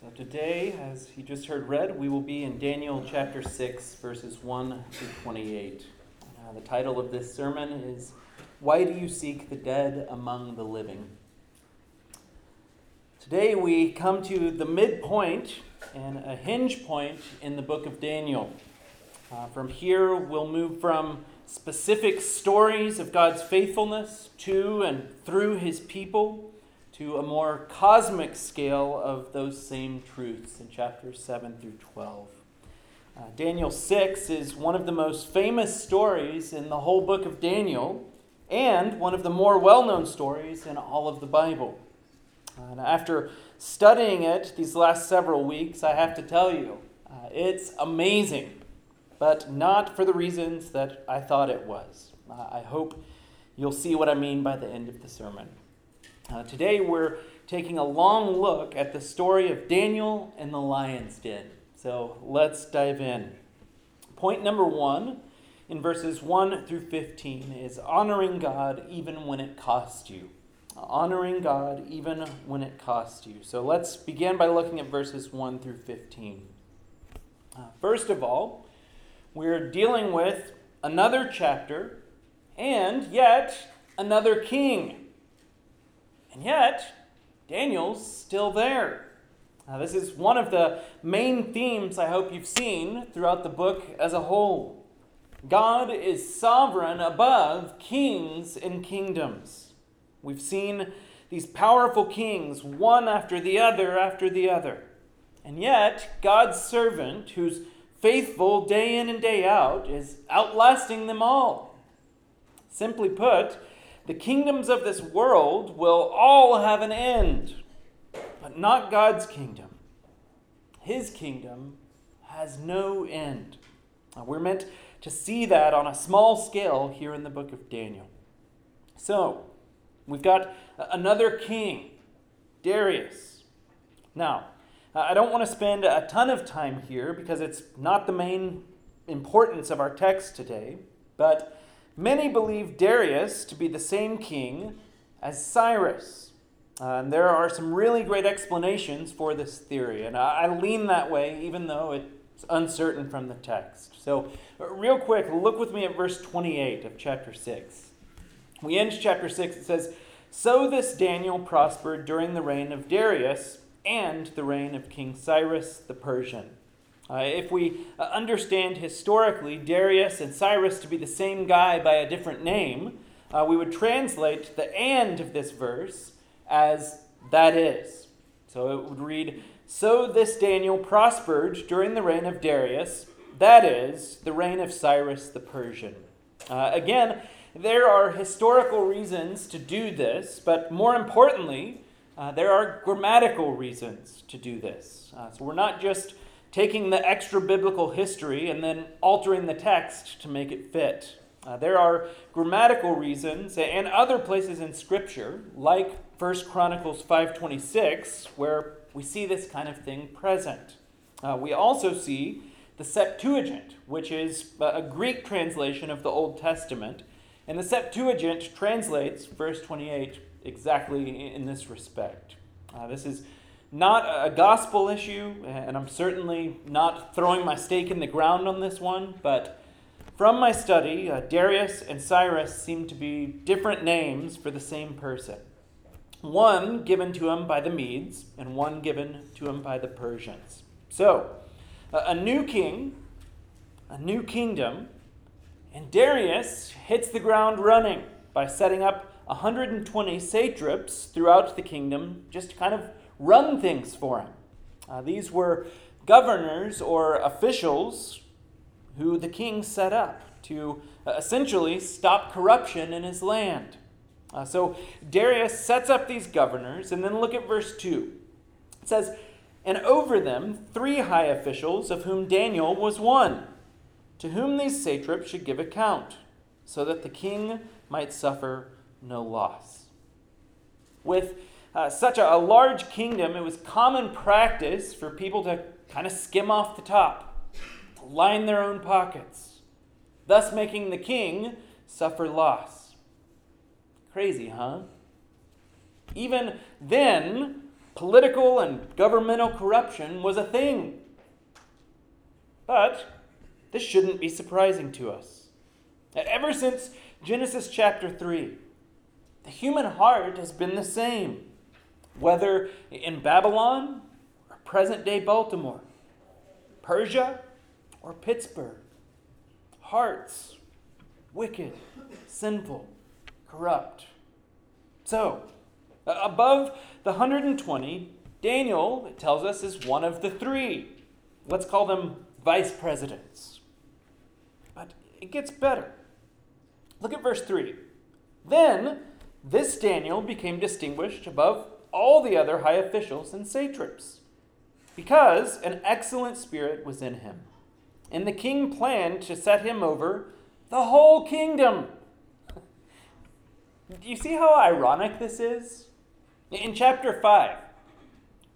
So today, as you just heard read, we will be in Daniel chapter 6, verses 1 to 28. Uh, the title of this sermon is Why Do You Seek the Dead Among the Living? Today we come to the midpoint and a hinge point in the book of Daniel. Uh, from here, we'll move from specific stories of God's faithfulness to and through his people to a more cosmic scale of those same truths in chapters 7 through 12. Uh, Daniel 6 is one of the most famous stories in the whole book of Daniel and one of the more well known stories in all of the Bible. And after studying it these last several weeks, I have to tell you, uh, it's amazing, but not for the reasons that I thought it was. Uh, I hope you'll see what I mean by the end of the sermon. Uh, today we're taking a long look at the story of Daniel and the lion's den. So let's dive in. Point number one in verses 1 through 15 is honoring God even when it costs you. Honoring God even when it costs you. So let's begin by looking at verses 1 through 15. Uh, first of all, we're dealing with another chapter and yet another king. And yet, Daniel's still there. Now, this is one of the main themes I hope you've seen throughout the book as a whole. God is sovereign above kings and kingdoms. We've seen these powerful kings, one after the other after the other. And yet, God's servant, who's faithful day in and day out, is outlasting them all. Simply put, the kingdoms of this world will all have an end, but not God's kingdom. His kingdom has no end. We're meant to see that on a small scale here in the book of Daniel. So, we've got another king, Darius. Now, I don't want to spend a ton of time here because it's not the main importance of our text today, but Many believe Darius to be the same king as Cyrus. Uh, and there are some really great explanations for this theory, and I, I lean that way even though it's uncertain from the text. So, real quick, look with me at verse 28 of chapter 6. We end chapter 6, it says, So this Daniel prospered during the reign of Darius and the reign of King Cyrus the Persian. Uh, if we uh, understand historically Darius and Cyrus to be the same guy by a different name, uh, we would translate the and of this verse as that is. So it would read So this Daniel prospered during the reign of Darius, that is, the reign of Cyrus the Persian. Uh, again, there are historical reasons to do this, but more importantly, uh, there are grammatical reasons to do this. So we're not just taking the extra biblical history and then altering the text to make it fit. Uh, there are grammatical reasons and other places in scripture like 1 chronicles 5.26 where we see this kind of thing present uh, we also see the septuagint which is a greek translation of the old testament and the septuagint translates verse 28 exactly in this respect uh, this is not a gospel issue, and I'm certainly not throwing my stake in the ground on this one, but from my study, uh, Darius and Cyrus seem to be different names for the same person. One given to him by the Medes, and one given to him by the Persians. So, a new king, a new kingdom, and Darius hits the ground running by setting up 120 satraps throughout the kingdom, just kind of run things for him. Uh, these were governors or officials who the king set up to uh, essentially stop corruption in his land. Uh, so Darius sets up these governors, and then look at verse 2. It says, And over them three high officials, of whom Daniel was one, to whom these satraps should give account, so that the king might suffer no loss. With uh, such a, a large kingdom, it was common practice for people to kind of skim off the top, to line their own pockets, thus making the king suffer loss. Crazy, huh? Even then, Political and governmental corruption was a thing. But this shouldn't be surprising to us. Ever since Genesis chapter 3, the human heart has been the same, whether in Babylon or present day Baltimore, Persia or Pittsburgh. Hearts wicked, sinful, corrupt. So, above the 120, Daniel, it tells us, is one of the three. Let's call them vice presidents. But it gets better. Look at verse 3. Then this Daniel became distinguished above all the other high officials and satraps, because an excellent spirit was in him. And the king planned to set him over the whole kingdom. Do you see how ironic this is? In chapter 5,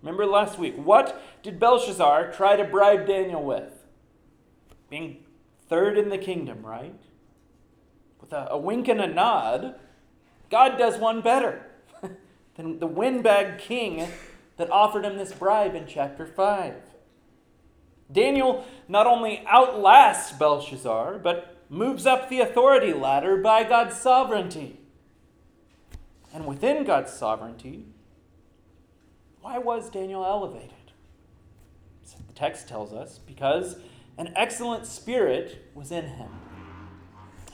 remember last week, what did Belshazzar try to bribe Daniel with? Being third in the kingdom, right? With a, a wink and a nod, God does one better than the windbag king that offered him this bribe in chapter 5. Daniel not only outlasts Belshazzar, but moves up the authority ladder by God's sovereignty. And within God's sovereignty, why was Daniel elevated? The text tells us because an excellent spirit was in him.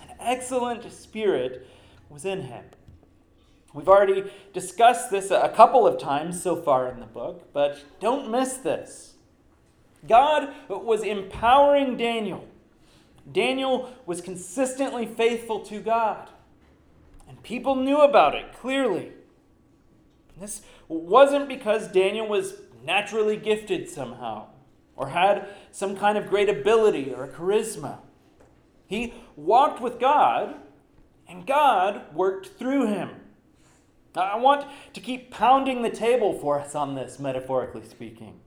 An excellent spirit was in him. We've already discussed this a couple of times so far in the book, but don't miss this. God was empowering Daniel. Daniel was consistently faithful to God. And people knew about it clearly. This wasn't because Daniel was naturally gifted somehow or had some kind of great ability or charisma. He walked with God, and God worked through him. I want to keep pounding the table for us on this, metaphorically speaking.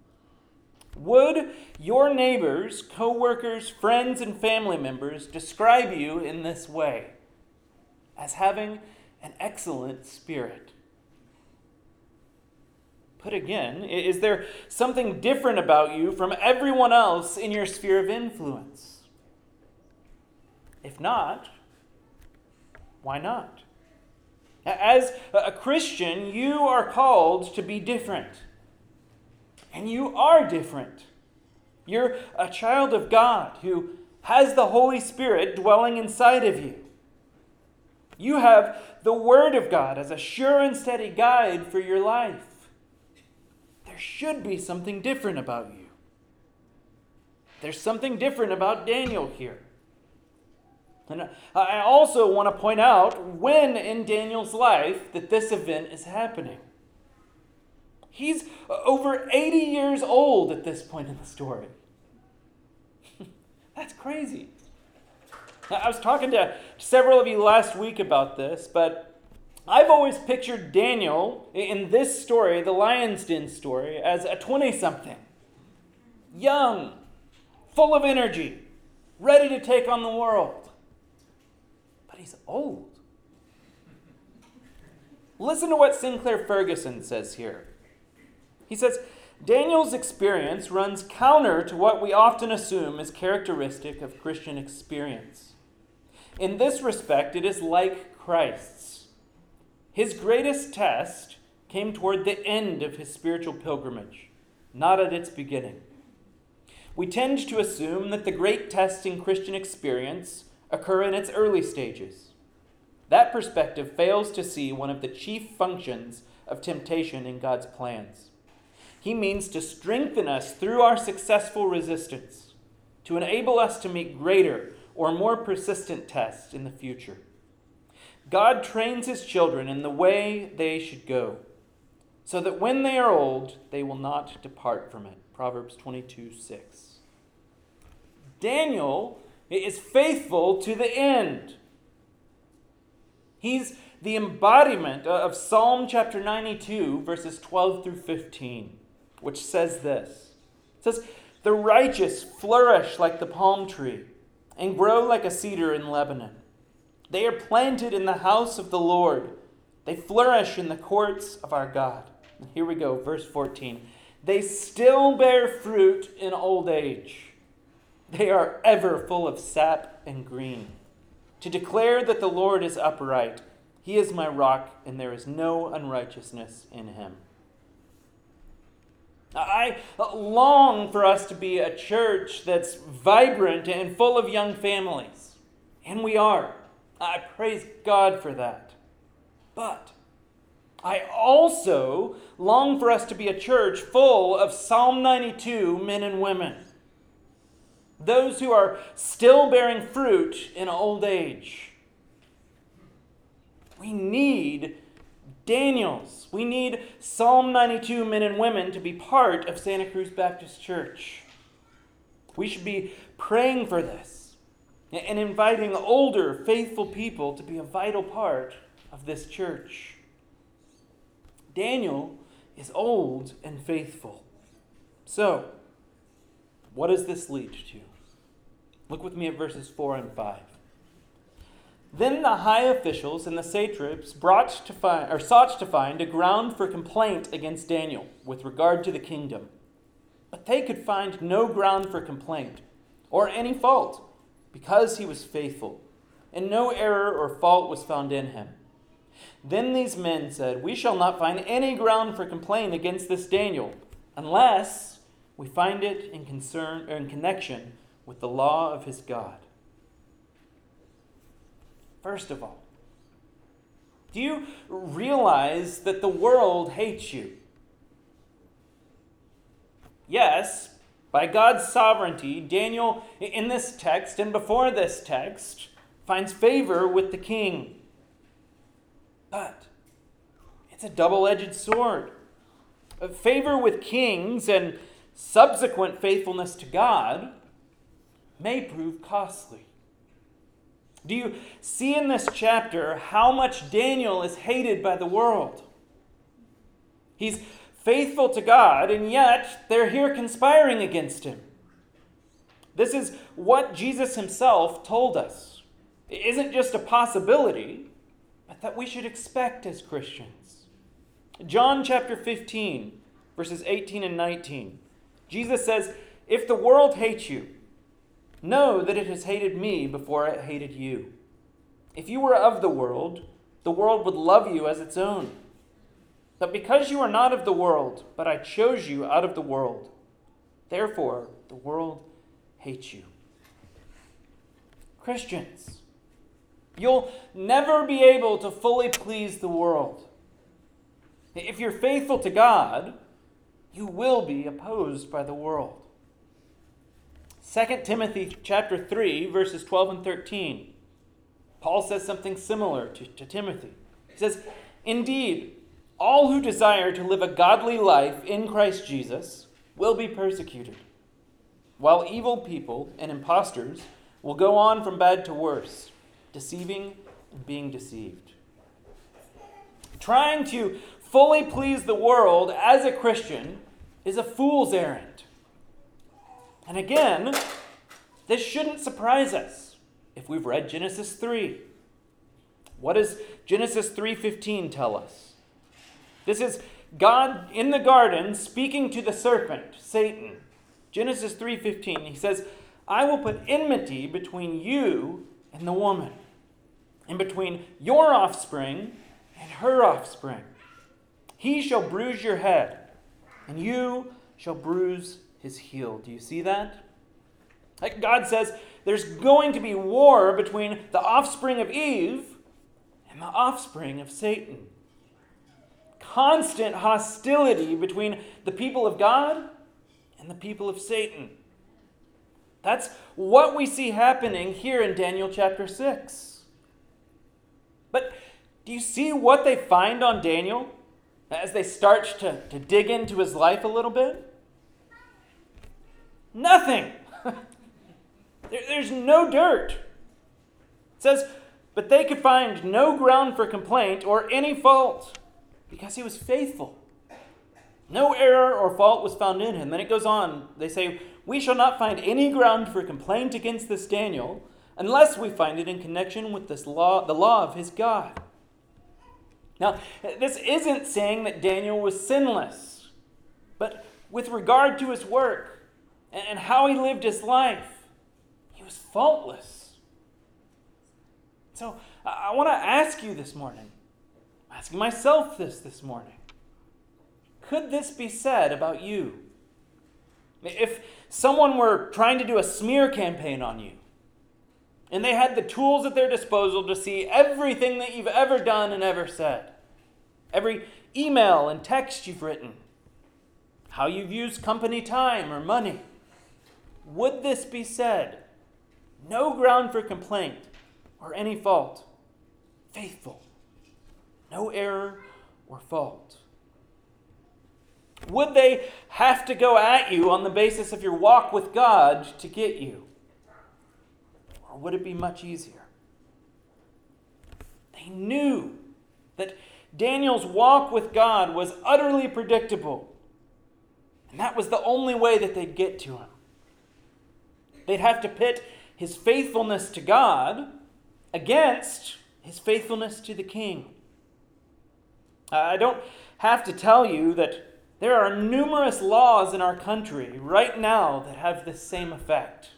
Would your neighbors, co workers, friends, and family members describe you in this way? as having an excellent spirit. Put again, is there something different about you from everyone else in your sphere of influence? If not, why not? As a Christian, you are called to be different. And you are different. You're a child of God who has the Holy Spirit dwelling inside of you. You have the Word of God as a sure and steady guide for your life. There should be something different about you. There's something different about Daniel here. And uh, I also want to point out when in Daniel's life that this event is happening. He's uh, over 80 years old at this point in the story. That's crazy. I was talking to several of you last week about this, but I've always pictured Daniel in this story, the lion's den story, as a 20 something. Young, full of energy, ready to take on the world. He's old. Listen to what Sinclair Ferguson says here. He says, Daniel's experience runs counter to what we often assume is characteristic of Christian experience. In this respect, it is like Christ's. His greatest test came toward the end of his spiritual pilgrimage, not at its beginning. We tend to assume that the great test in Christian experience occur in its early stages. That perspective fails to see one of the chief functions of temptation in God's plans. He means to strengthen us through our successful resistance, to enable us to meet greater, or more persistent tests in the future. God trains his children in the way they should go, so that when they are old, they will not depart from it. Proverbs 22 6. Daniel is faithful to the end. He's the embodiment of Psalm chapter 92, verses 12 through 15, which says this It says, The righteous flourish like the palm tree and grow like a cedar in Lebanon. They are planted in the house of the Lord. They flourish in the courts of our God. Here we go, verse 14. They still bear fruit in old age. They are ever full of sap and green. To declare that the Lord is upright, he is my rock, and there is no unrighteousness in him. I long for us to be a church that's vibrant and full of young families. And we are. I praise God for that. But I also long for us to be a church full of Psalm 92 men and women. Those who are still bearing fruit in old age. We need Daniels. We need Psalm 92 men and women to be part of Santa Cruz Baptist Church. We should be praying for this and inviting older, faithful people to be a vital part of this church. Daniel is old and faithful. So, what does this lead to? Look with me at verses 4 and 5. Then the high officials and the satraps brought to find, or sought to find a ground for complaint against Daniel with regard to the kingdom. But they could find no ground for complaint or any fault, because he was faithful, and no error or fault was found in him. Then these men said, We shall not find any ground for complaint against this Daniel, unless we find it in concern or in connection with the law of his God. First of all, do you realize that the world hates you? Yes, by God's sovereignty, Daniel, in this text and before this text, finds favor with the king. But it's a double edged sword. Favor with kings and subsequent faithfulness to God may prove costly. Do you see in this chapter how much Daniel is hated by the world? He's faithful to God, and yet they're here conspiring against him. This is what Jesus himself told us. It isn't just a possibility, but that we should expect as Christians. John chapter 15, verses 18 and 19. Jesus says, If the world hates you, Know that it has hated me before it hated you. If you were of the world, the world would love you as its own. But because you are not of the world, but I chose you out of the world, therefore the world hates you. Christians, you'll never be able to fully please the world. If you're faithful to God, you will be opposed by the world. 2 Timothy chapter 3, verses 12 and 13. Paul says something similar to, to Timothy. He says, Indeed, all who desire to live a godly life in Christ Jesus will be persecuted, while evil people and impostors will go on from bad to worse, deceiving and being deceived. Trying to fully please the world as a Christian is a fool's errand. And again, this shouldn't surprise us if we've read Genesis 3. What does Genesis 3:15 tell us? This is God in the garden speaking to the serpent, Satan. Genesis 3:15. He says, "I will put enmity between you and the woman, and between your offspring and her offspring. He shall bruise your head, and you shall bruise his heel. Do you see that? Like God says, there's going to be war between the offspring of Eve and the offspring of Satan. Constant hostility between the people of God and the people of Satan. That's what we see happening here in Daniel chapter 6. But do you see what they find on Daniel as they start to, to dig into his life a little bit? Nothing. there, there's no dirt. It says, but they could find no ground for complaint or any fault because he was faithful. No error or fault was found in him. Then it goes on. They say, We shall not find any ground for complaint against this Daniel unless we find it in connection with this law, the law of his God. Now, this isn't saying that Daniel was sinless, but with regard to his work and how he lived his life, he was faultless. So, I want to ask you this morning, I'm asking myself this this morning. Could this be said about you? If someone were trying to do a smear campaign on you, and they had the tools at their disposal to see everything that you've ever done and ever said, every email and text you've written, how you've used company time or money, would this be said? No ground for complaint or any fault. Faithful. No error or fault. Would they have to go at you on the basis of your walk with God to get you? Or would it be much easier? They knew that Daniel's walk with God was utterly predictable. And that was the only way that they'd get to him. They'd have to pit his faithfulness to God against his faithfulness to the king. I don't have to tell you that there are numerous laws in our country right now that have this same effect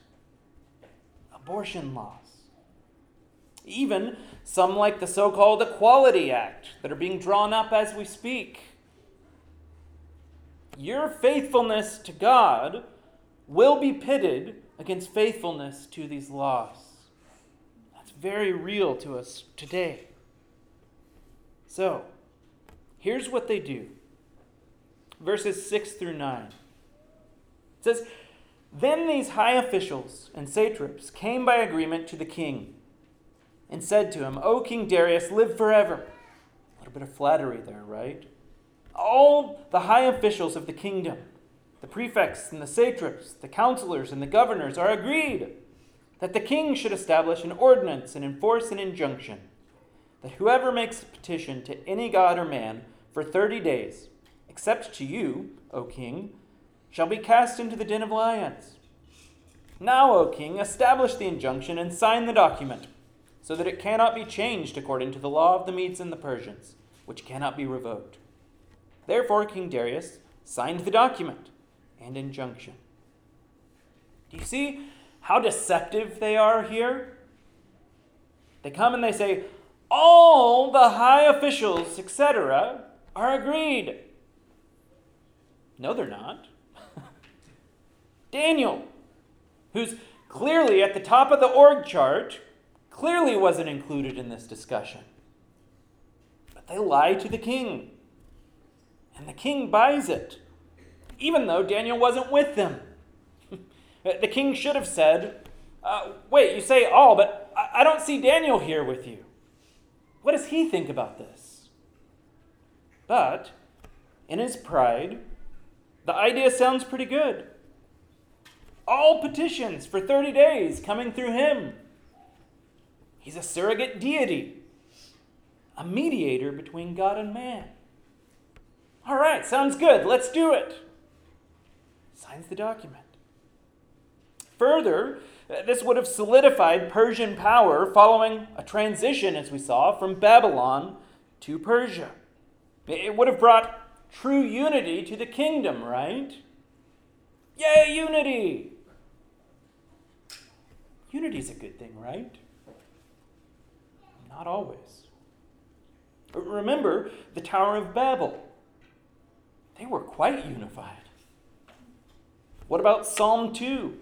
abortion laws. Even some like the so called Equality Act that are being drawn up as we speak. Your faithfulness to God will be pitted against faithfulness to these laws. That's very real to us today. So, here's what they do verses 6 through 9. It says, Then these high officials and satraps came by agreement to the king and said to him, O King Darius, live forever. A little bit of flattery there, right? All the high officials of the kingdom, the prefects and the satraps, the counselors and the governors are agreed that the king should establish an ordinance and enforce an injunction that whoever makes a petition to any god or man for 30 days except to you, O king, shall be cast into the den of lions. Now, O king, establish the injunction and sign the document, so that it cannot be changed according to the law of the Medes and the Persians, which cannot be revoked. Therefore, King Darius signed the document and injunction. Do you see how deceptive they are here? They come and they say, all the high officials, etc., are agreed. No, they're not. Daniel, who's clearly at the top of the org chart, clearly wasn't included in this discussion. But they lie to the king. And the king buys it, even though Daniel wasn't with them. the king should have said, uh, Wait, you say all, but I-, I don't see Daniel here with you. What does he think about this? But, in his pride, the idea sounds pretty good. All petitions for 30 days coming through him. He's a surrogate deity, a mediator between God and man. All right, sounds good. Let's do it. Signs the document. Further, this would have solidified Persian power following a transition, as we saw, from Babylon to Persia. It would have brought true unity to the kingdom, right? Yay, unity! Unity is a good thing, right? Not always. Remember the Tower of Babel. They were quite unified. What about Psalm 2?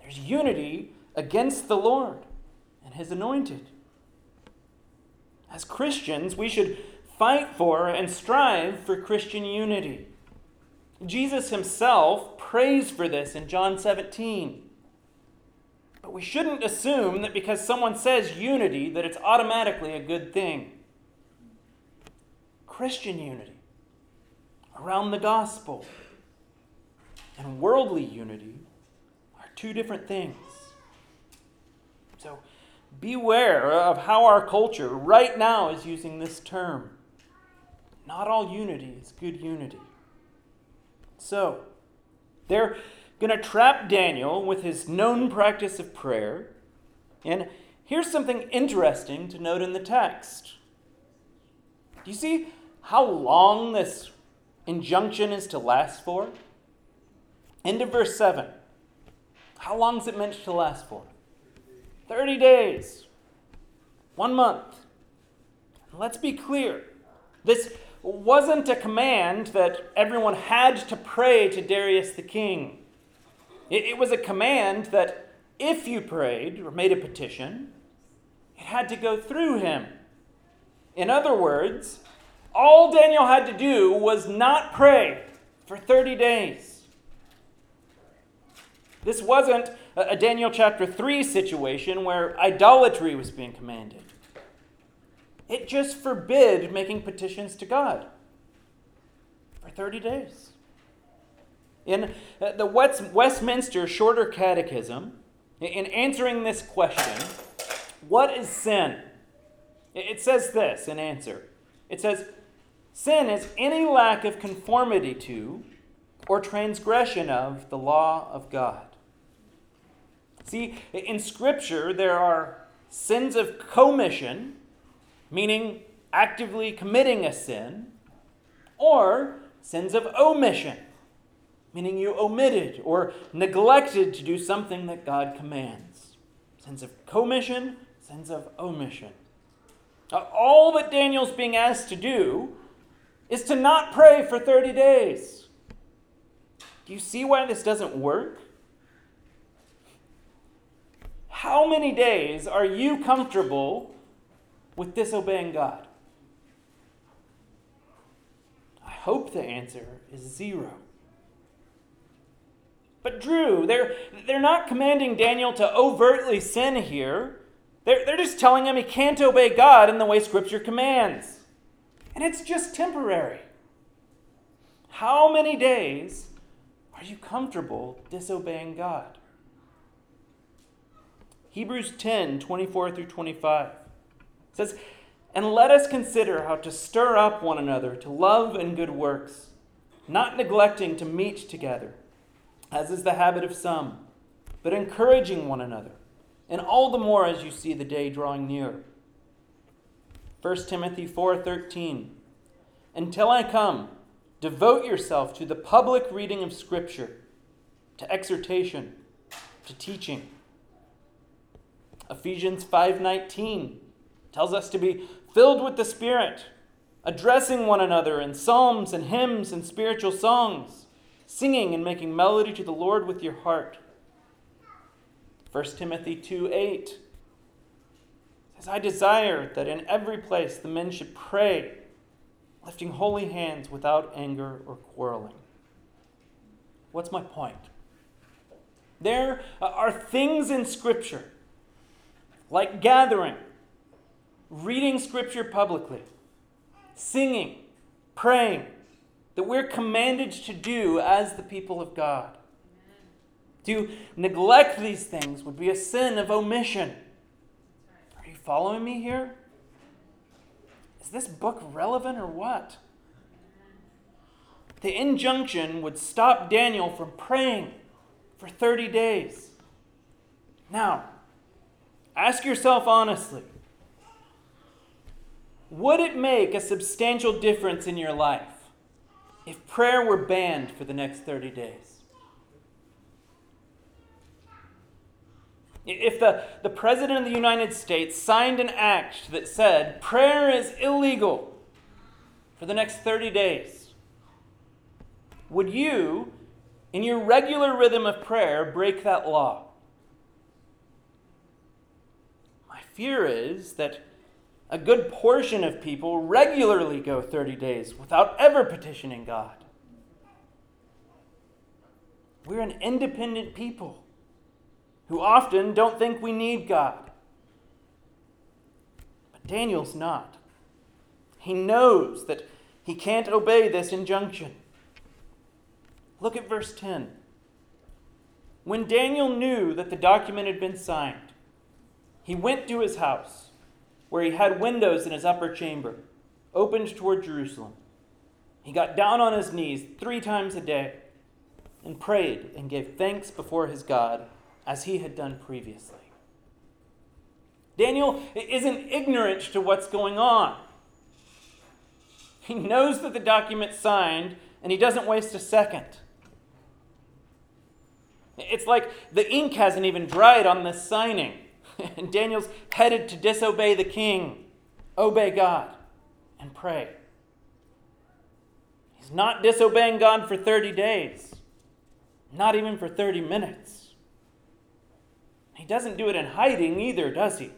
There's unity against the Lord and his anointed. As Christians, we should fight for and strive for Christian unity. Jesus himself prays for this in John 17. But we shouldn't assume that because someone says unity that it's automatically a good thing. Christian unity around the gospel and worldly unity are two different things. So beware of how our culture right now is using this term. Not all unity is good unity. So, they're going to trap Daniel with his known practice of prayer. And here's something interesting to note in the text Do you see how long this injunction is to last for? End of verse 7. How long is it meant to last for? 30 days. One month. Let's be clear. This wasn't a command that everyone had to pray to Darius the king. It, it was a command that if you prayed or made a petition, it had to go through him. In other words, all Daniel had to do was not pray for 30 days. This wasn't a Daniel chapter 3 situation where idolatry was being commanded. It just forbid making petitions to God for 30 days. In uh, the Westminster Shorter Catechism, in answering this question, what is sin? It says this in answer. It says, Sin is any lack of conformity to or transgression of the law of God. See, in Scripture, there are sins of commission, meaning actively committing a sin, or sins of omission, meaning you omitted or neglected to do something that God commands. Sins of commission, sins of omission. all that Daniel's being asked to do is to not pray for 30 days. Do you see why this doesn't work? How many days are you comfortable with disobeying God? I hope the answer is zero. But Drew, they're, they're not commanding Daniel to overtly sin here. They're, they're just telling him he can't obey God in the way Scripture commands. And it's just temporary. How many days are you comfortable disobeying God? Hebrews 10 24 through 25 says, And let us consider how to stir up one another to love and good works, not neglecting to meet together, as is the habit of some, but encouraging one another, and all the more as you see the day drawing near. 1 Timothy 4:13 Until I come devote yourself to the public reading of scripture to exhortation to teaching Ephesians 5:19 tells us to be filled with the Spirit, addressing one another in psalms and hymns and spiritual songs, singing and making melody to the Lord with your heart. 1 Timothy 2 8 says, I desire that in every place the men should pray, lifting holy hands without anger or quarreling. What's my point? There are things in Scripture, like gathering, reading Scripture publicly, singing, praying, that we're commanded to do as the people of God. To neglect these things would be a sin of omission. Are you following me here? Is this book relevant or what? The injunction would stop Daniel from praying for 30 days. Now, ask yourself honestly would it make a substantial difference in your life if prayer were banned for the next 30 days? If the, the President of the United States signed an act that said prayer is illegal for the next 30 days, would you, in your regular rhythm of prayer, break that law? My fear is that a good portion of people regularly go 30 days without ever petitioning God. We're an independent people who often don't think we need God. But Daniel's not. He knows that he can't obey this injunction. Look at verse 10. When Daniel knew that the document had been signed, he went to his house where he had windows in his upper chamber, opened toward Jerusalem. He got down on his knees three times a day and prayed and gave thanks before his God as he had done previously. Daniel isn't ignorant to what's going on. He knows that the document's signed, and he doesn't waste a second. It's like the ink hasn't even dried on the signing, and Daniel's headed to disobey the king, obey God, and pray. He's not disobeying God for 30 days, not even for 30 minutes. He doesn't do it in hiding either, does he?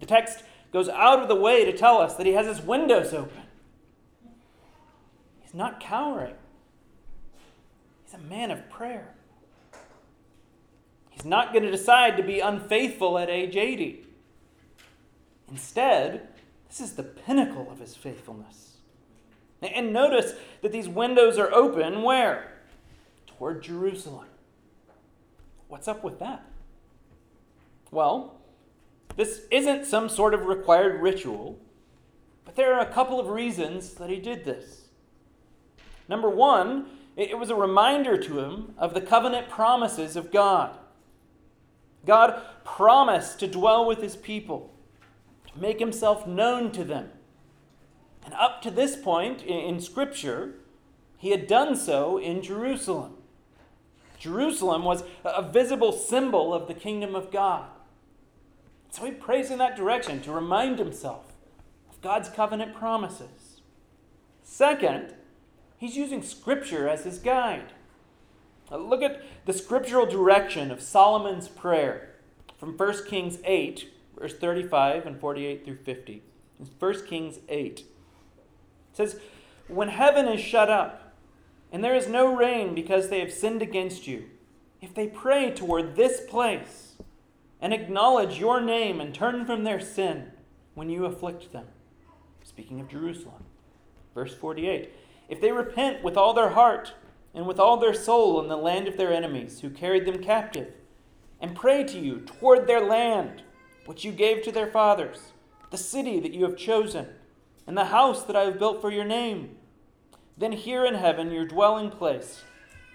The text goes out of the way to tell us that he has his windows open. He's not cowering, he's a man of prayer. Not going to decide to be unfaithful at age 80. Instead, this is the pinnacle of his faithfulness. And notice that these windows are open where? Toward Jerusalem. What's up with that? Well, this isn't some sort of required ritual, but there are a couple of reasons that he did this. Number one, it was a reminder to him of the covenant promises of God. God promised to dwell with his people, to make himself known to them. And up to this point in, Scripture, he had done so in Jerusalem. Jerusalem was a visible symbol of the kingdom of God. So he prays in that direction to remind himself of God's covenant promises. Second, he's using Scripture as his guide. Look at the scriptural direction of Solomon's prayer from 1 Kings 8, verse 35 and 48 through 50. It's 1 Kings 8. It says, When heaven is shut up, and there is no rain because they have sinned against you, if they pray toward this place, and acknowledge your name and turn from their sin when you afflict them. Speaking of Jerusalem. Verse 48 If they repent with all their heart and with all their soul in the land of their enemies, who carried them captive, and pray to you toward their land, which you gave to their fathers, the city that you have chosen, and the house that I have built for your name, then hear in heaven your dwelling place,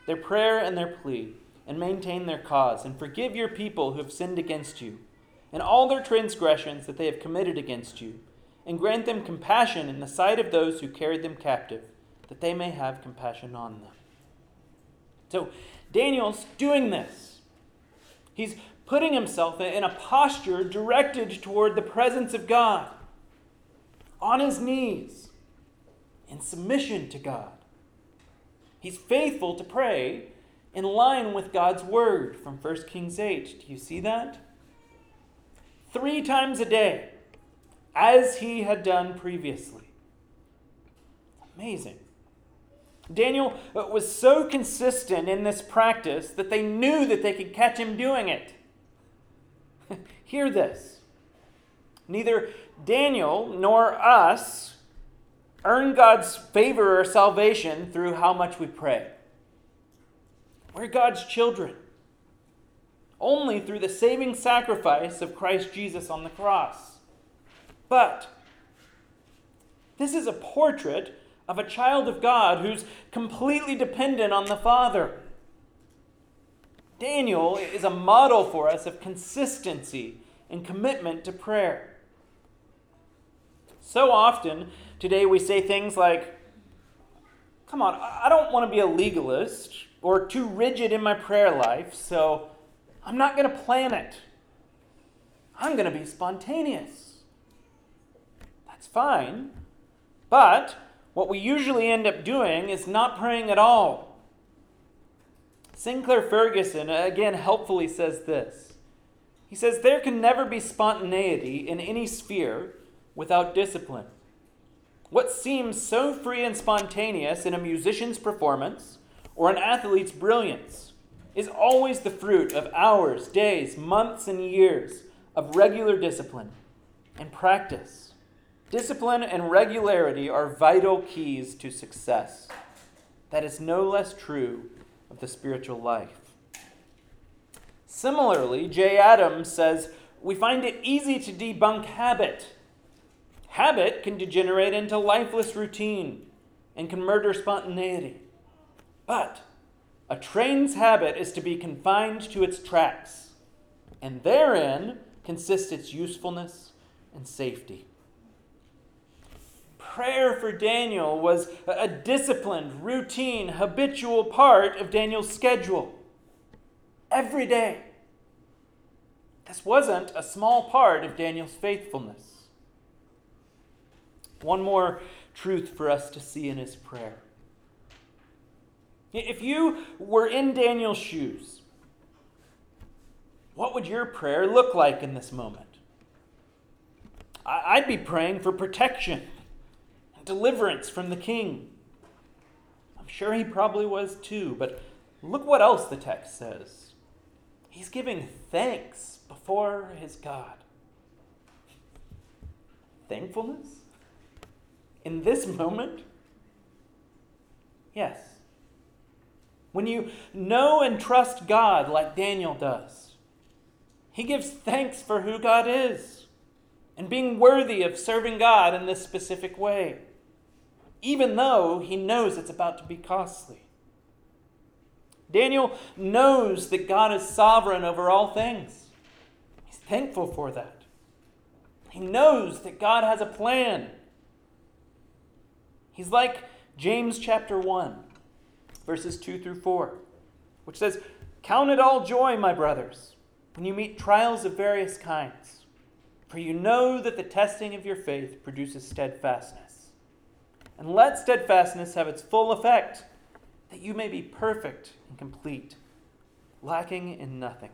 their prayer and their plea and maintain their cause, and forgive your people who have sinned against you, and all their transgressions that they have committed against you, and grant them compassion in the sight of those who carried them captive, that they may have compassion on them. So Daniel's doing this. He's putting himself in a posture directed toward the presence of God, on his knees, in submission to God. He's faithful to pray in line with God's word from 1 Kings 8. Do you see that? Three times a day, as he had done previously. Amazing. Daniel uh, was so consistent in this practice that they knew that they could catch him doing it. Hear this. Neither Daniel nor us earn God's favor or salvation through how much we pray. We're God's children. Only through the saving sacrifice of Christ Jesus on the cross. But this is a portrait of a child of God who's completely dependent on the Father. Daniel is a model for us of consistency and commitment to prayer. So often today we say things like, Come on, I don't want to be a legalist or too rigid in my prayer life, so I'm not going to plan it. I'm going to be spontaneous. That's fine. But what we usually end up doing is not praying at all. Sinclair Ferguson, again, helpfully says this. He says, There can never be spontaneity in any sphere without discipline. What seems so free and spontaneous in a musician's performance or an athlete's brilliance is always the fruit of hours, days, months, and years of regular discipline and practice. Discipline and regularity are vital keys to success. That is no less true of the spiritual life. Similarly, Jay Adams says, we find it easy to debunk habit. Habit can degenerate into lifeless routine and can murder spontaneity. But a train's habit is to be confined to its tracks, and therein consists its usefulness and safety. Prayer for Daniel was a disciplined, routine, habitual part of Daniel's schedule. Every day. This wasn't a small part of Daniel's faithfulness. One more truth for us to see in his prayer. If you were in Daniel's shoes, what would your prayer look like in this moment? I'd be praying for protection deliverance from the king. I'm sure he probably was too, but look what else the text says. He's giving thanks before his God. Thankfulness? In this moment? Yes. When you know and trust God like Daniel does, he gives thanks for who God is and being worthy of serving God in this specific way, even though he knows it's about to be costly. Daniel knows that God is sovereign over all things. He's thankful for that. He knows that God has a plan. He's like James chapter 1, verses 2 through 4, which says, Count it all joy, my brothers, when you meet trials of various kinds for you know that the testing of your faith produces steadfastness. And let steadfastness have its full effect, that you may be perfect and complete, lacking in nothing.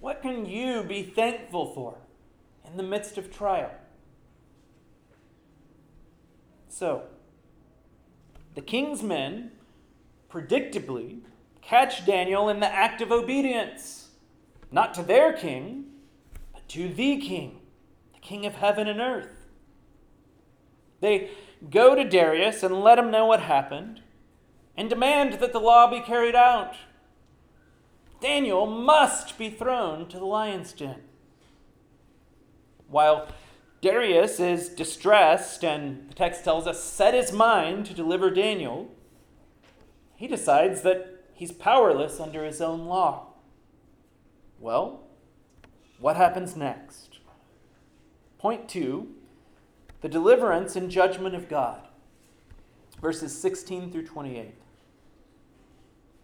What can you be thankful for in the midst of trial? So, the king's men predictably catch Daniel in the act of obedience, not to their king, but to the King, the King of heaven and earth. They go to Darius and let him know what happened and demand that the law be carried out. Daniel must be thrown to the lion's den. While Darius is distressed and the text tells us set his mind to deliver Daniel, he decides that he's powerless under his own law. Well, what happens next? Point two the deliverance and judgment of God. Verses 16 through 28.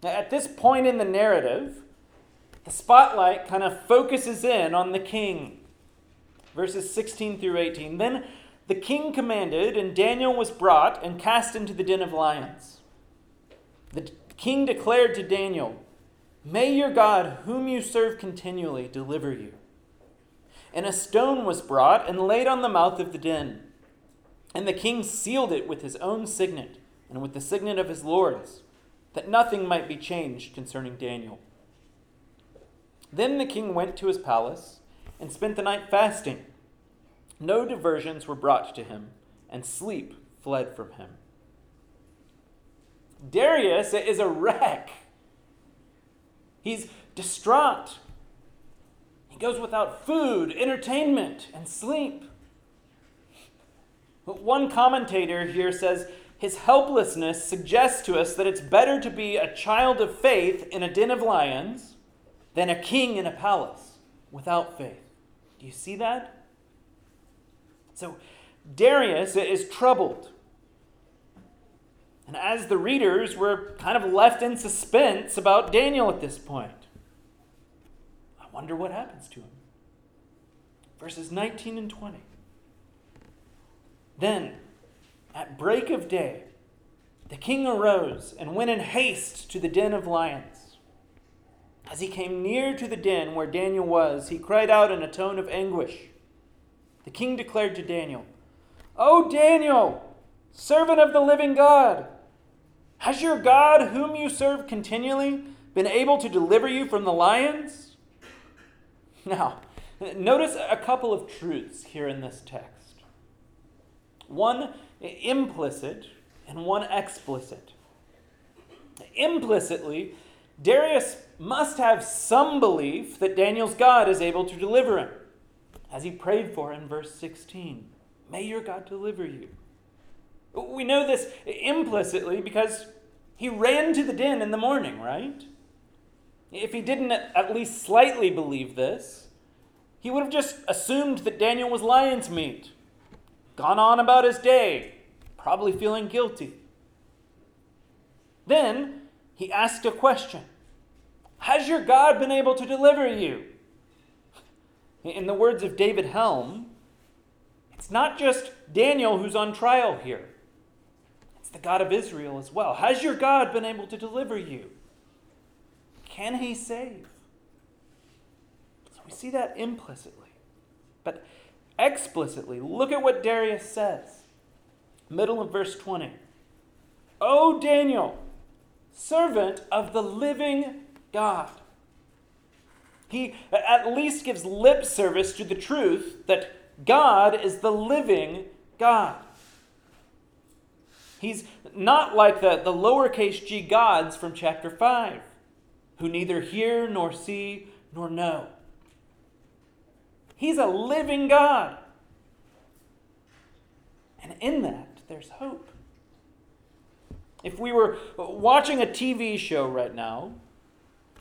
Now, at this point in the narrative, the spotlight kind of focuses in on the king. Verses 16 through 18. Then the king commanded, and Daniel was brought and cast into the den of lions. The king declared to Daniel, May your God, whom you serve continually, deliver you. And a stone was brought and laid on the mouth of the den. And the king sealed it with his own signet and with the signet of his lords, that nothing might be changed concerning Daniel. Then the king went to his palace and spent the night fasting. No diversions were brought to him, and sleep fled from him. Darius is a wreck. He's distraught He goes without food, entertainment, and sleep. But one commentator here says his helplessness suggests to us that it's better to be a child of faith in a den of lions than a king in a palace without faith. Do you see that? So Darius is troubled. And as the readers, we're kind of left in suspense about Daniel at this point I wonder what happens to him. Verses 19 and 20. Then, at break of day, the king arose and went in haste to the den of lions. As he came near to the den where Daniel was, he cried out in a tone of anguish. The king declared to Daniel, O Daniel, servant of the living God, has your God, whom you serve continually, been able to deliver you from the lions? Now, notice a couple of truths here in this text one implicit and one explicit. Implicitly, Darius must have some belief that Daniel's God is able to deliver him, as he prayed for in verse 16. May your God deliver you. We know this implicitly because he ran to the den in the morning, right? If he didn't at least slightly believe this, he would have just assumed that Daniel was lion's meat, gone on about his day, probably feeling guilty. Then he asked a question Has your God been able to deliver you? In the words of David Helm, it's not just Daniel who's on trial here, it's the God of Israel as well. Has your God been able to deliver you? Can he save? So we see that implicitly. But explicitly, look at what Darius says. Middle of verse 20. O Daniel, servant of the living God. He at least gives lip service to the truth that God is the living God. He's not like the, the lowercase g gods from chapter 5, who neither hear nor see nor know. He's a living God. And in that, there's hope. If we were watching a TV show right now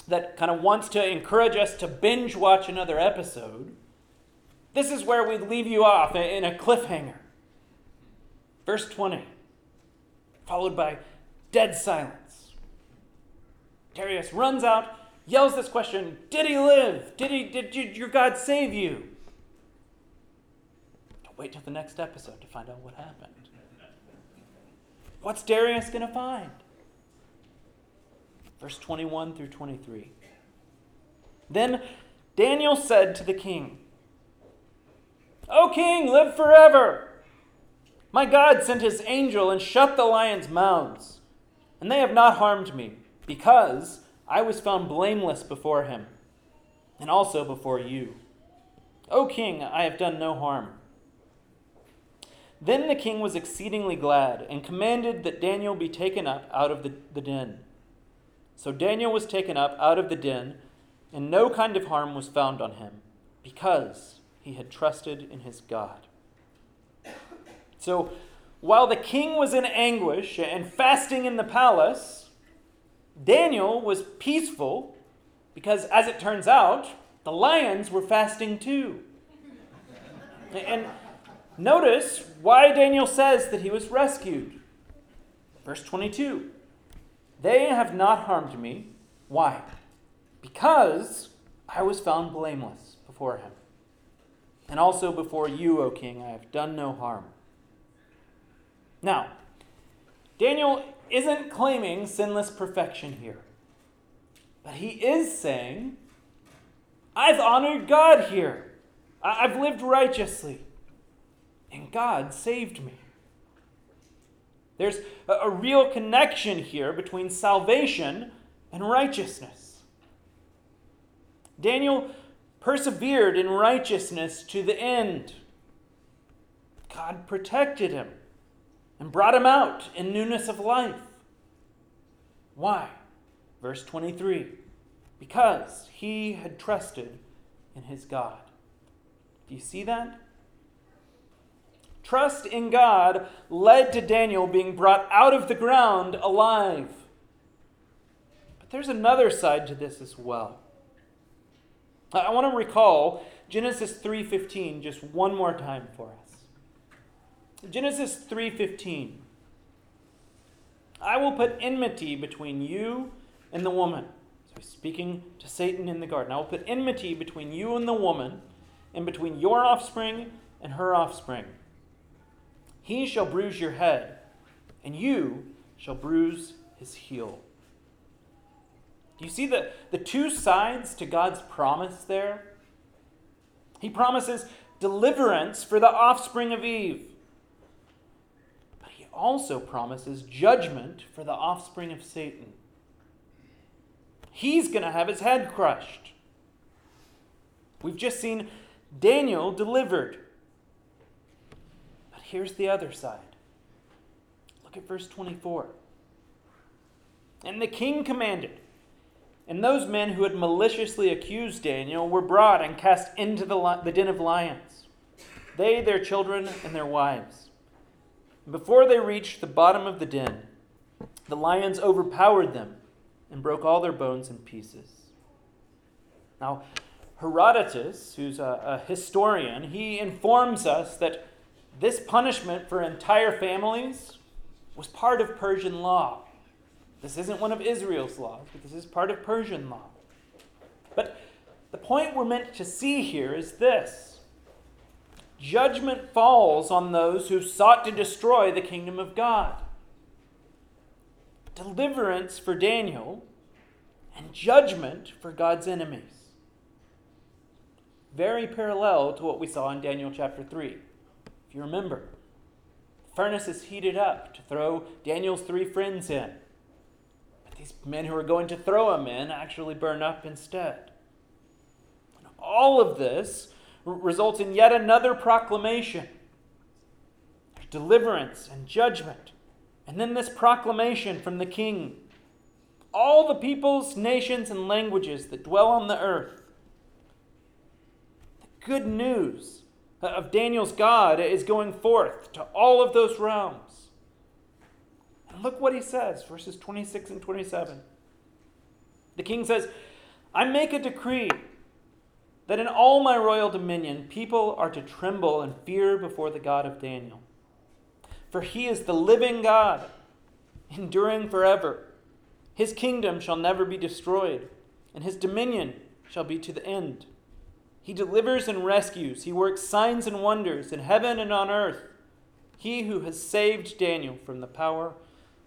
that kind of wants to encourage us to binge watch another episode, this is where we'd leave you off in a cliffhanger. Verse 20, followed by dead silence. Darius runs out, yells this question Did he live? Did, he, did your God save you? Wait till the next episode to find out what happened. What's Darius going to find? Verse 21 through 23. Then Daniel said to the king, O king, live forever. My God sent his angel and shut the lions' mouths, and they have not harmed me, because I was found blameless before him, and also before you. O king, I have done no harm. Then the king was exceedingly glad and commanded that Daniel be taken up out of the, the den. So Daniel was taken up out of the den, and no kind of harm was found on him, because he had trusted in his God. So while the king was in anguish and fasting in the palace, Daniel was peaceful because, as it turns out, the lions were fasting too. And Notice why Daniel says that he was rescued. Verse 22 They have not harmed me. Why? Because I was found blameless before him. And also before you, O king, I have done no harm. Now, Daniel isn't claiming sinless perfection here. But he is saying, I've honored God here. I've lived righteously and God saved me. There's a, real connection here between salvation and righteousness. Daniel persevered in righteousness to the end. God protected him and brought him out in newness of life. Why? Verse 23 because he had trusted in his God. Do you see that? Trust in God led to Daniel being brought out of the ground alive. But there's another side to this as well. I want to recall Genesis 3:15 just one more time for us. Genesis 3:15 I will put enmity between you and the woman. So he's speaking to Satan in the garden. I will put enmity between you and the woman, and between your offspring and her offspring. He shall bruise your head, and you shall bruise his heel. Do you see the, the two sides to God's promise there? He promises deliverance for the offspring of Eve. But he also promises judgment for the offspring of Satan. He's going to have his head crushed. We've just seen Daniel delivered here's the other side. Look at verse 24. And the king commanded, and those men who had maliciously accused Daniel were brought and cast into the, the den of lions, they, their children, and their wives. And before they reached the bottom of the den, the lions overpowered them and broke all their bones in pieces. Now, Herodotus, who's a, a historian, he informs us that this punishment for entire families was part of Persian law. This isn't one of Israel's laws, but this is part of Persian law. But the point we're meant to see here is this judgment falls on those who sought to destroy the kingdom of God. Deliverance for Daniel and judgment for God's enemies. Very parallel to what we saw in Daniel chapter 3. If you remember, the furnace is heated up to throw Daniel's three friends in. But these men who are going to throw him in actually burn up instead. And all of this results in yet another proclamation deliverance and judgment. And then this proclamation from the king all the peoples, nations, and languages that dwell on the earth. The good news Uh, of Daniel's God is going forth to all of those realms. And look what he says, verses 26 and 27. The king says, I make a decree that in all my royal dominion people are to tremble and fear before the God of Daniel. For he is the living God, enduring forever. His kingdom shall never be destroyed, and his dominion shall be to the end. He delivers and rescues. He works signs and wonders in heaven and on earth. He who has saved Daniel from the power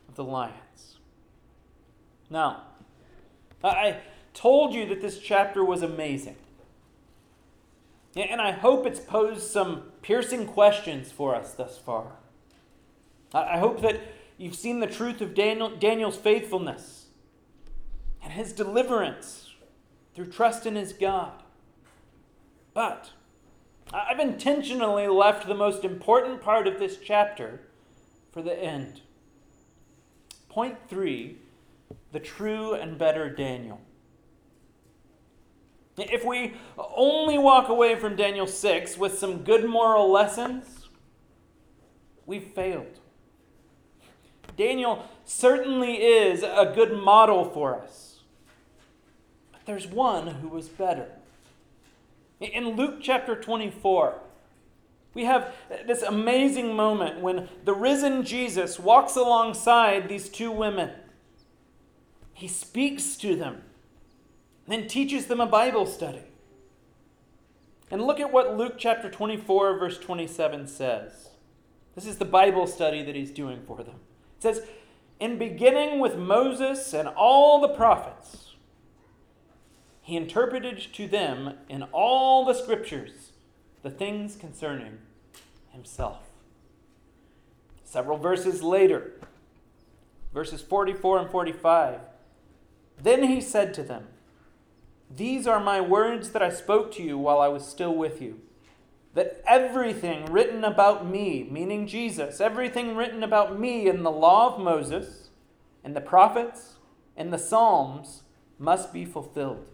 of the lions. Now, I told you that this chapter was amazing. And I hope it's posed some piercing questions for us thus far. I hope that you've seen the truth of Daniel, Daniel's faithfulness and his deliverance through trust in his God. But I've intentionally left the most important part of this chapter for the end. Point three the true and better Daniel. If we only walk away from Daniel 6 with some good moral lessons, we've failed. Daniel certainly is a good model for us but there's one who was better. In Luke chapter 24, we have this amazing moment when the risen Jesus walks alongside these two women. He speaks to them, then teaches them a Bible study. And look at what Luke chapter 24, verse 27 says. This is the Bible study that he's doing for them. It says, In beginning with Moses and all the prophets, he interpreted to them in all the scriptures the things concerning himself. Several verses later, verses 44 and 45, then he said to them, These are my words that I spoke to you while I was still with you. That everything written about me, meaning Jesus, everything written about me in the law of Moses, and the prophets, and the Psalms must be fulfilled.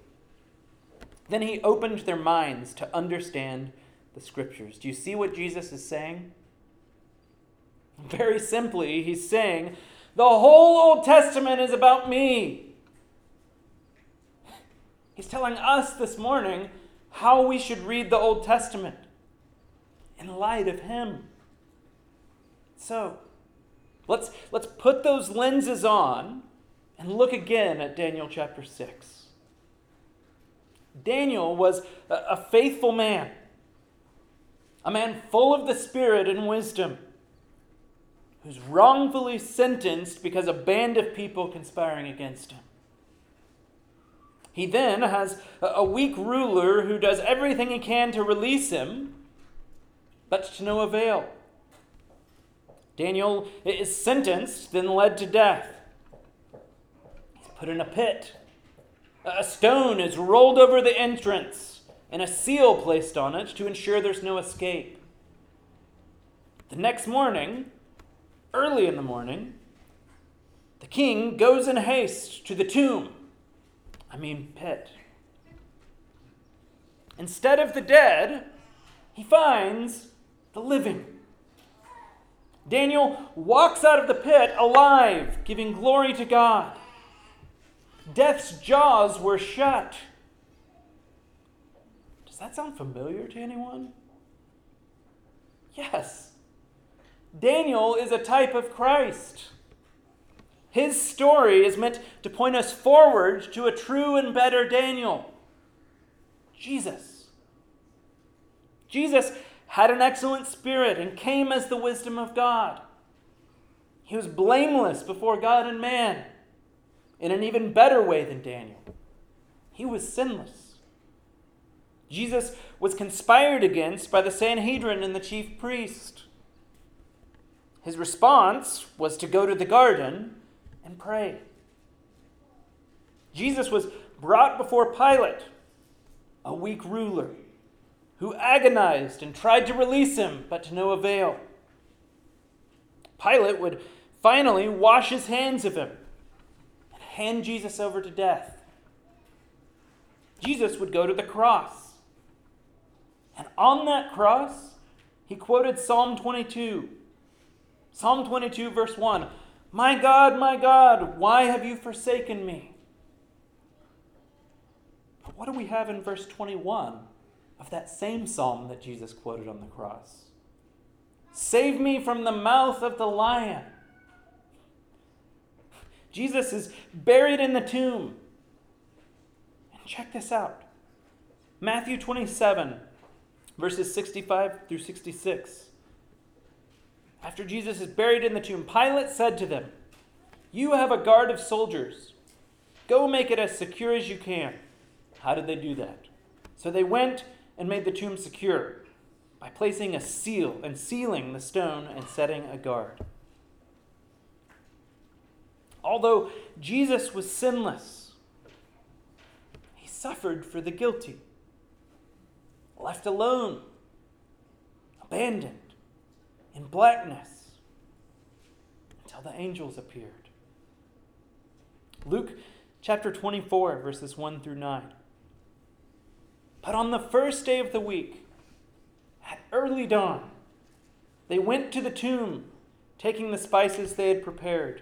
Then he opened their minds to understand the scriptures. Do you see what Jesus is saying? Very simply, he's saying, the whole Old Testament is about me. He's telling us this morning how we should read the Old Testament in light of him. So, let's, let's put those lenses on and look again at Daniel chapter 6. Daniel was a faithful man, a man full of the Spirit and wisdom, who's wrongfully sentenced because a band of people conspiring against him. He then has a weak ruler who does everything he can to release him, but to no avail. Daniel is sentenced, then led to death. He's put in a pit. A stone is rolled over the entrance and a seal placed on it to ensure there's no escape. The next morning, early in the morning, the king goes in haste to the tomb, I mean, pit. Instead of the dead, he finds the living. Daniel walks out of the pit alive, giving glory to God. Death's jaws were shut. Does that sound familiar to anyone? Yes, Daniel is a type of Christ. His story is meant to point us forward to a true and better Daniel Jesus. Jesus had an excellent spirit and came as the wisdom of God. He was blameless before God and man in an even better way than Daniel. He was sinless. Jesus was conspired against by the Sanhedrin and the chief priest. His response was to go to the garden and pray. Jesus was brought before Pilate, a weak ruler, who agonized and tried to release him, but to no avail. Pilate would finally wash his hands of him hand Jesus over to death. Jesus would go to the cross. And on that cross, he quoted Psalm 22. Psalm 22, verse 1 My God, my God, why have you forsaken me? But what do we have in verse 21 of that same psalm that Jesus quoted on the cross? Save me from the mouth of the lion. Jesus is buried in the tomb. And check this out Matthew 27, verses 65 through 66. After Jesus is buried in the tomb, Pilate said to them, You have a guard of soldiers. Go make it as secure as you can. How did they do that? So they went and made the tomb secure by placing a seal and sealing the stone and setting a guard. Although Jesus was sinless, he suffered for the guilty, left alone, abandoned, in blackness, until the angels appeared. Luke chapter 24, verses 1 through 9. But on the first day of the week, at early dawn, they went to the tomb, taking the spices they had prepared.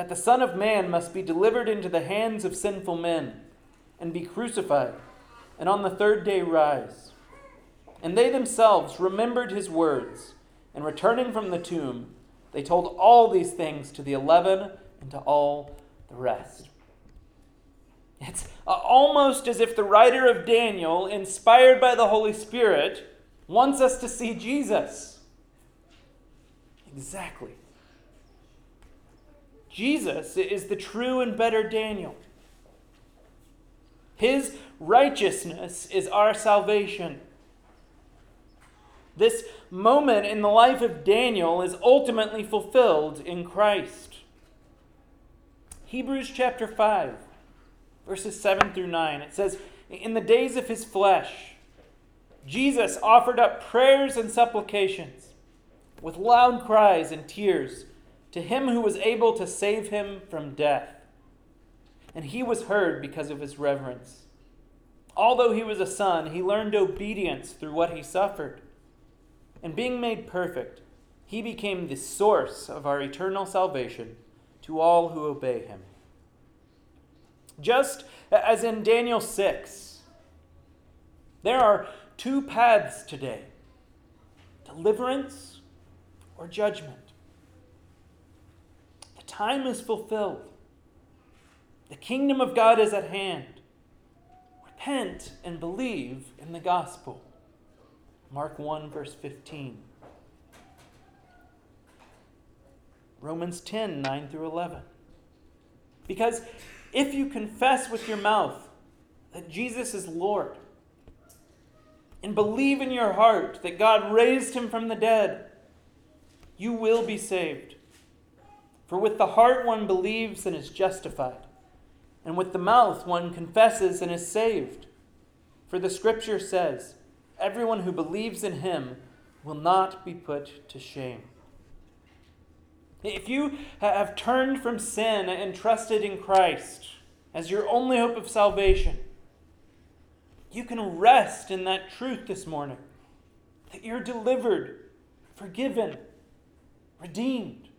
That the Son of Man must be delivered into the hands of sinful men, and be crucified, and on the third day rise. And they themselves remembered his words, and returning from the tomb, they told all these things to the eleven and to all the rest. It's almost as if the writer of Daniel, inspired by the Holy Spirit, wants us to see Jesus. Exactly. Jesus is the true and better Daniel. His righteousness is our salvation. This moment in the life of Daniel is ultimately fulfilled in Christ. Hebrews chapter 5, verses 7 through 9, it says, In the days of his flesh, Jesus offered up prayers and supplications with loud cries and tears to him who was able to save him from death. And he was heard because of his reverence. Although he was a son, he learned obedience through what he suffered. And being made perfect, he became the source of our eternal salvation to all who obey him. Just as in Daniel 6, there are two paths today deliverance or judgment time is fulfilled. The kingdom of God is at hand. Repent and believe in the gospel. Mark 1, verse 15. Romans 10, 9 through 11. Because if you confess with your mouth that Jesus is Lord, and believe in your heart that God raised him from the dead, you will be saved. For with the heart one believes and is justified, and with the mouth one confesses and is saved. For the scripture says, Everyone who believes in him will not be put to shame. If you have turned from sin and trusted in Christ as your only hope of salvation, you can rest in that truth this morning that you're delivered, forgiven, redeemed.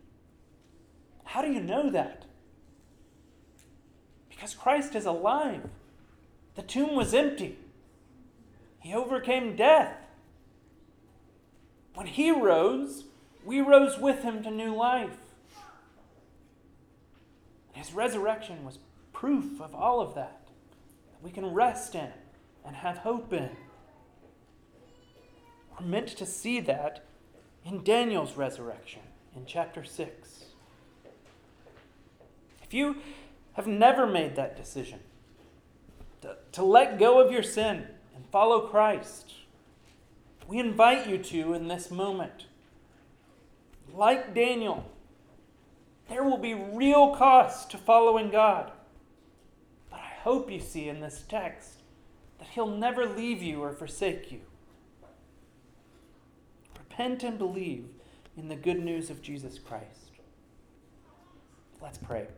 How do you know that? Because Christ is alive. The tomb was empty. He overcame death. When he rose, we rose with him to new life. His resurrection was proof of all of that, that we can rest in and have hope in. We're meant to see that in Daniel's resurrection in chapter 6. If you have never made that decision to, to let go of your sin and follow Christ, we invite you to in this moment. Like Daniel, there will be real costs to following God. But I hope you see in this text that He'll never leave you or forsake you. Repent and believe in the good news of Jesus Christ. Let's pray.